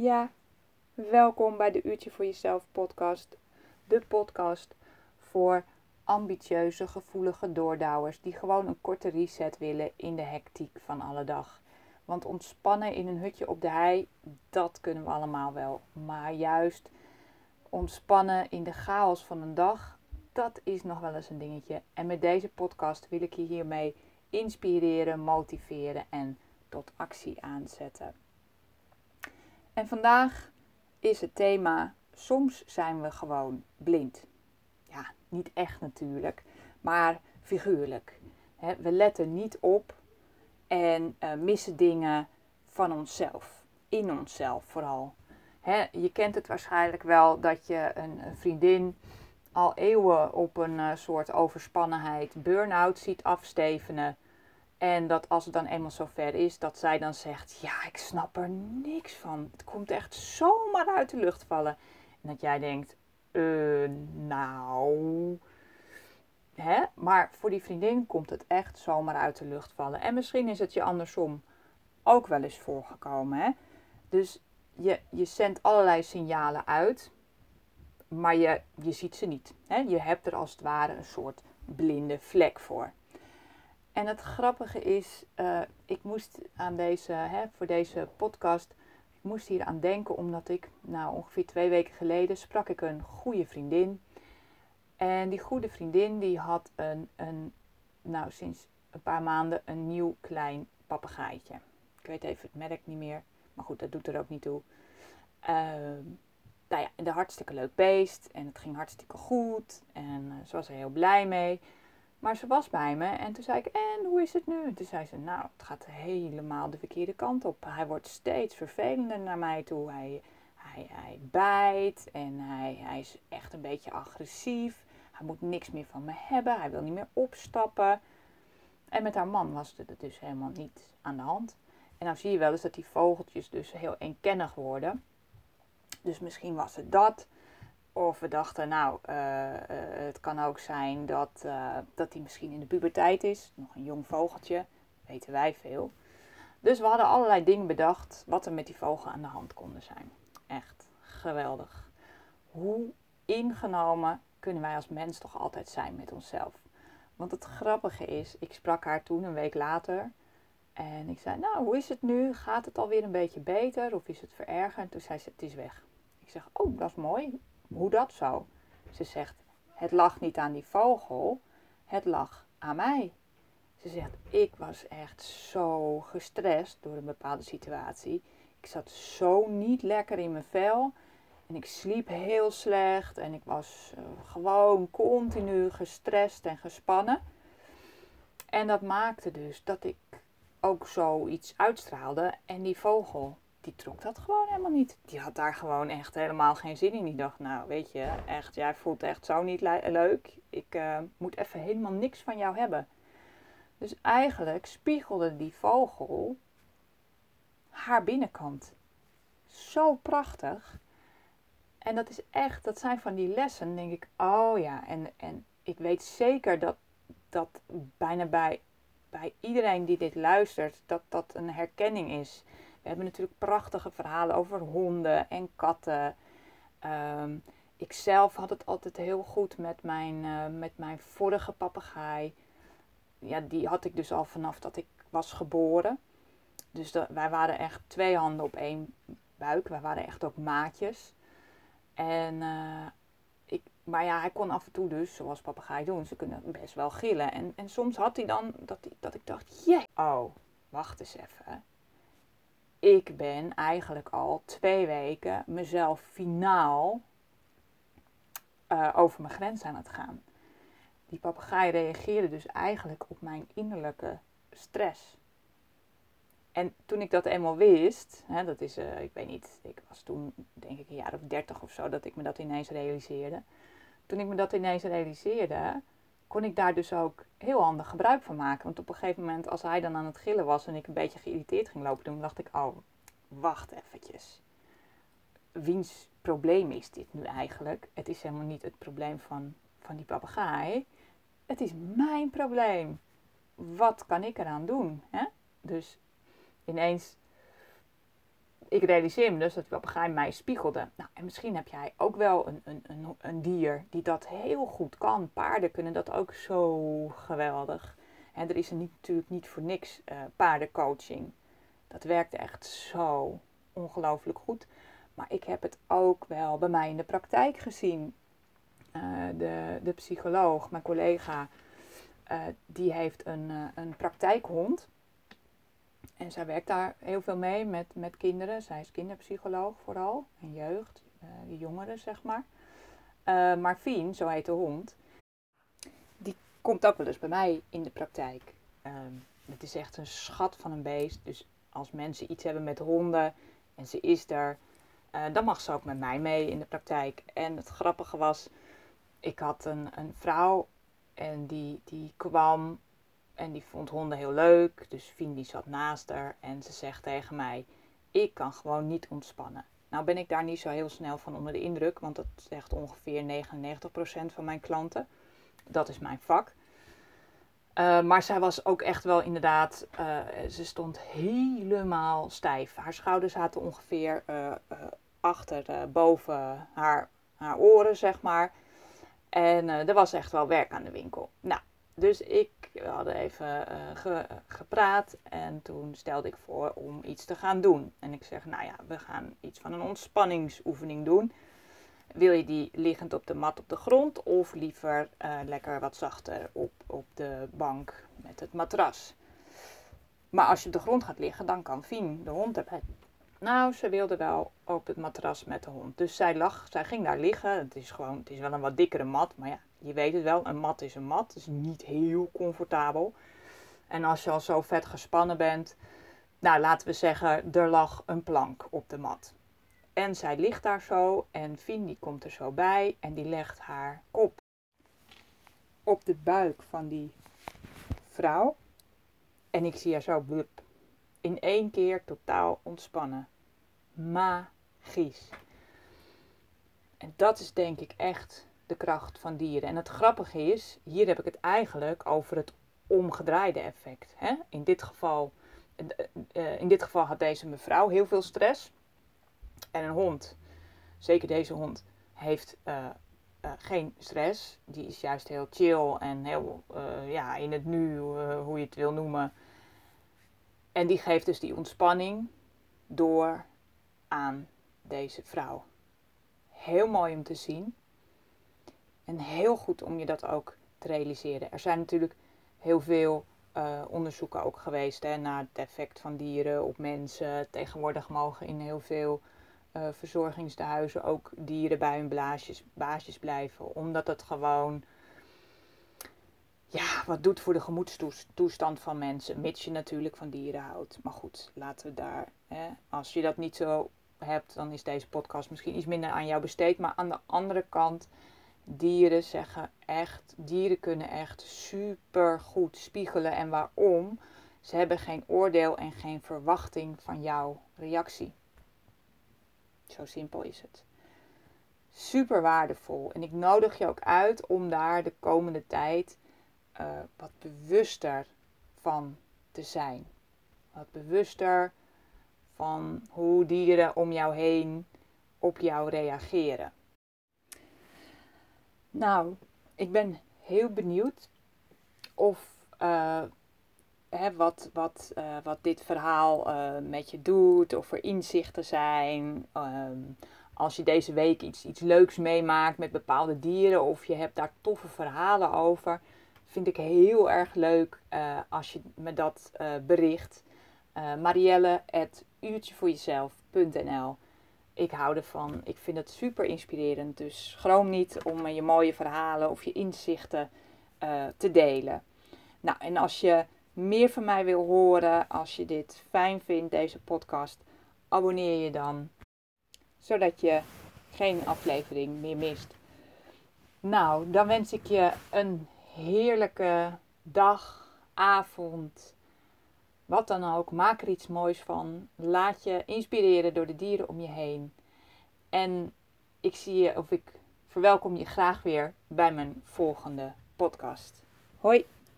Ja, welkom bij de Uurtje voor Jezelf podcast. De podcast voor ambitieuze, gevoelige doordouwers die gewoon een korte reset willen in de hectiek van alle dag. Want ontspannen in een hutje op de hei, dat kunnen we allemaal wel. Maar juist ontspannen in de chaos van een dag, dat is nog wel eens een dingetje. En met deze podcast wil ik je hiermee inspireren, motiveren en tot actie aanzetten. En vandaag is het thema: soms zijn we gewoon blind. Ja, niet echt natuurlijk, maar figuurlijk. We letten niet op en uh, missen dingen van onszelf, in onszelf vooral. je kent het waarschijnlijk wel dat je een, vriendin al eeuwen op een uh, soort overspannenheid, burn-out ziet afstevenen. En dat als het dan eenmaal zover is, dat zij dan zegt: Ja, ik snap er niks van. Het komt echt zomaar uit de lucht vallen. En dat jij denkt: uh, Nou. Hè? Maar voor die vriendin komt het echt zomaar uit de lucht vallen. En misschien is het je andersom ook wel eens voorgekomen. Hè? Dus je, je zendt allerlei signalen uit, maar je, je ziet ze niet. Hè? Je hebt er als het ware een soort blinde vlek voor. En het grappige is, uh, ik moest aan deze, hè, voor deze podcast, ik moest hier aan denken omdat ik, nou ongeveer twee weken geleden, sprak ik een goede vriendin. En die goede vriendin die had een, een nou sinds een paar maanden een nieuw klein papegaaitje. Ik weet even het merk niet meer, maar goed, dat doet er ook niet toe. Uh, nou ja, een hartstikke leuk beest en het ging hartstikke goed en uh, ze was er heel blij mee. Maar ze was bij me en toen zei ik, en hoe is het nu? En toen zei ze, nou, het gaat helemaal de verkeerde kant op. Hij wordt steeds vervelender naar mij toe. Hij, hij, hij bijt en hij, hij is echt een beetje agressief. Hij moet niks meer van me hebben. Hij wil niet meer opstappen. En met haar man was het dus helemaal niet aan de hand. En dan zie je wel eens dat die vogeltjes dus heel eenkennig worden. Dus misschien was het dat. Of we dachten, nou, uh, uh, het kan ook zijn dat, uh, dat hij misschien in de puberteit is. Nog een jong vogeltje, weten wij veel. Dus we hadden allerlei dingen bedacht wat er met die vogel aan de hand konden zijn. Echt geweldig. Hoe ingenomen kunnen wij als mens toch altijd zijn met onszelf? Want het grappige is, ik sprak haar toen een week later. En ik zei, nou, hoe is het nu? Gaat het alweer een beetje beter? Of is het verergerd? En toen zei ze, het is weg. Ik zeg, oh, dat is mooi hoe dat zo? Ze zegt, het lag niet aan die vogel, het lag aan mij. Ze zegt, ik was echt zo gestrest door een bepaalde situatie. Ik zat zo niet lekker in mijn vel. En ik sliep heel slecht. En ik was uh, gewoon continu gestrest en gespannen. En dat maakte dus dat ik ook zoiets uitstraalde. En die vogel, die trok dat gewoon helemaal niet. Die had daar gewoon echt helemaal geen zin in. Die dacht, nou weet je, echt, jij voelt echt zo niet leuk. Ik uh, moet even helemaal niks van jou hebben. Dus eigenlijk spiegelde die vogel haar binnenkant. Zo prachtig. En dat is echt, dat zijn van die lessen, denk ik, oh ja. En, en ik weet zeker dat, dat bijna bij, bij iedereen die dit luistert, dat dat een herkenning is. We hebben natuurlijk prachtige verhalen over honden en katten. Um, ik zelf had het altijd heel goed met mijn, uh, met mijn vorige papegaai. Ja, die had ik dus al vanaf dat ik was geboren. Dus de, wij waren echt twee handen op één buik. Wij waren echt ook maatjes. En, uh, ik, maar ja, hij kon af en toe dus, zoals papegaai doen, ze kunnen best wel gillen. En, en soms had hij dan dat, dat ik dacht, jee, oh, wacht eens even ik ben eigenlijk al twee weken mezelf finaal uh, over mijn grens aan het gaan. Die papegaai reageerde dus eigenlijk op mijn innerlijke stress. En toen ik dat eenmaal wist, hè, dat is, uh, ik weet niet, ik was toen denk ik een jaar of dertig of zo dat ik me dat ineens realiseerde. Toen ik me dat ineens realiseerde, kon ik daar dus ook heel handig gebruik van maken. Want op een gegeven moment, als hij dan aan het gillen was en ik een beetje geïrriteerd ging lopen, toen dacht ik, oh, wacht eventjes. Wiens probleem is dit nu eigenlijk? Het is helemaal niet het probleem van, van die papegaai. Het is mijn probleem. Wat kan ik eraan doen? Hè? Dus ineens ik realiseer me dus dat die papegaai mij spiegelde. Nou, en misschien heb jij ook wel een, een, een, een dier die dat heel goed kan. Paarden kunnen dat ook zo geweldig. En er is niet, natuurlijk niet voor niks uh, paardencoaching. Dat werkt echt zo ongelooflijk goed. Maar ik heb het ook wel bij mij in de praktijk gezien. Uh, de, de psycholoog, mijn collega, uh, die heeft een, een praktijkhond. En zij werkt daar heel veel mee met, met kinderen. Zij is kinderpsycholoog vooral. En jeugd, uh, jongeren zeg maar. Uh, maar Fien, zo heet de hond, die komt ook wel eens bij mij in de praktijk. Uh, het is echt een schat van een beest. Dus als mensen iets hebben met honden en ze is er, uh, dan mag ze ook met mij mee in de praktijk. En het grappige was, ik had een, een vrouw en die, die kwam en die vond honden heel leuk. Dus Fien zat naast haar en ze zegt tegen mij: Ik kan gewoon niet ontspannen. Nou ben ik daar niet zo heel snel van onder de indruk, want dat zegt ongeveer 99% van mijn klanten. Dat is mijn vak. Uh, maar zij was ook echt wel inderdaad, uh, ze stond helemaal stijf. Haar schouders zaten ongeveer uh, achter, boven haar, haar oren, zeg maar. En er was echt wel werk aan de winkel. Nou, dus ik we hadden even uh, gepraat en toen stelde ik voor om iets te gaan doen. En ik zeg, nou ja, we gaan iets van een ontspanningsoefening doen. Wil je die liggend op de mat op de grond of liever uh, lekker wat zachter op, op de bank met het matras? Maar als je op de grond gaat liggen, dan kan Fien, de hond. Nou, ze wilde wel op het matras met de hond. Dus zij lag, zij ging daar liggen. Het is gewoon, het is wel een wat dikkere mat, maar ja, je weet het wel, een mat is een mat. Het is niet heel comfortabel. En als je al zo vet gespannen bent, nou laten we zeggen, er lag een plank op de mat. En zij ligt daar zo en Fien die komt er zo bij en die legt haar kop op de buik van die vrouw. En ik zie haar zo blub. In één keer totaal ontspannen. Magisch. En dat is denk ik echt de kracht van dieren. En het grappige is, hier heb ik het eigenlijk over het omgedraaide effect. Hè? In, dit geval, uh, in dit geval had deze mevrouw heel veel stress. En een hond, zeker deze hond, heeft uh, geen stress. Die is juist heel chill en heel ja, in het nu, hoe je het wil noemen. En die geeft dus die ontspanning door aan deze vrouw. Heel mooi om te zien. En heel goed om je dat ook te realiseren. Er zijn natuurlijk heel veel uh, onderzoeken ook geweest hè, naar het effect van dieren op mensen. Tegenwoordig mogen in heel veel uh, verzorgingstehuizen ook dieren bij hun blaasjes, baasjes blijven. Omdat het gewoon ja, wat doet voor de gemoedstoestand van mensen. Mits je natuurlijk van dieren houdt. Maar goed, laten we daar. Hè, als je dat niet zo hebt, dan is deze podcast misschien iets minder aan jou besteed. Maar aan de andere kant dieren zeggen echt, dieren kunnen echt super goed spiegelen. En waarom? Ze hebben geen oordeel en geen verwachting van jouw reactie. Zo simpel is het. Super waardevol. En ik nodig je ook uit om daar de komende tijd uh, wat bewuster van te zijn. Wat bewuster van hoe dieren om jou heen op jou reageren. Nou, ik ben heel benieuwd of uh, hè, wat, wat, uh, wat dit verhaal met je doet, of er inzichten zijn. Um, als je deze week iets, iets leuks meemaakt met bepaalde dieren, of je hebt daar toffe verhalen over, vind ik heel erg leuk als je me dat bericht. Marielle at uurtjevoorjezelf.nl ik hou ervan. Ik vind het super inspirerend. Dus schroom niet om je mooie verhalen of je inzichten uh, te delen. Nou, en als je meer van mij wil horen, als je dit fijn vindt, deze podcast, abonneer je dan. Zodat je geen aflevering meer mist. Nou, dan wens ik je een heerlijke dag, avond, wat dan ook, maak er iets moois van. Laat je inspireren door de dieren om je heen. En ik zie je of ik verwelkom je graag weer bij mijn volgende podcast. Hoi!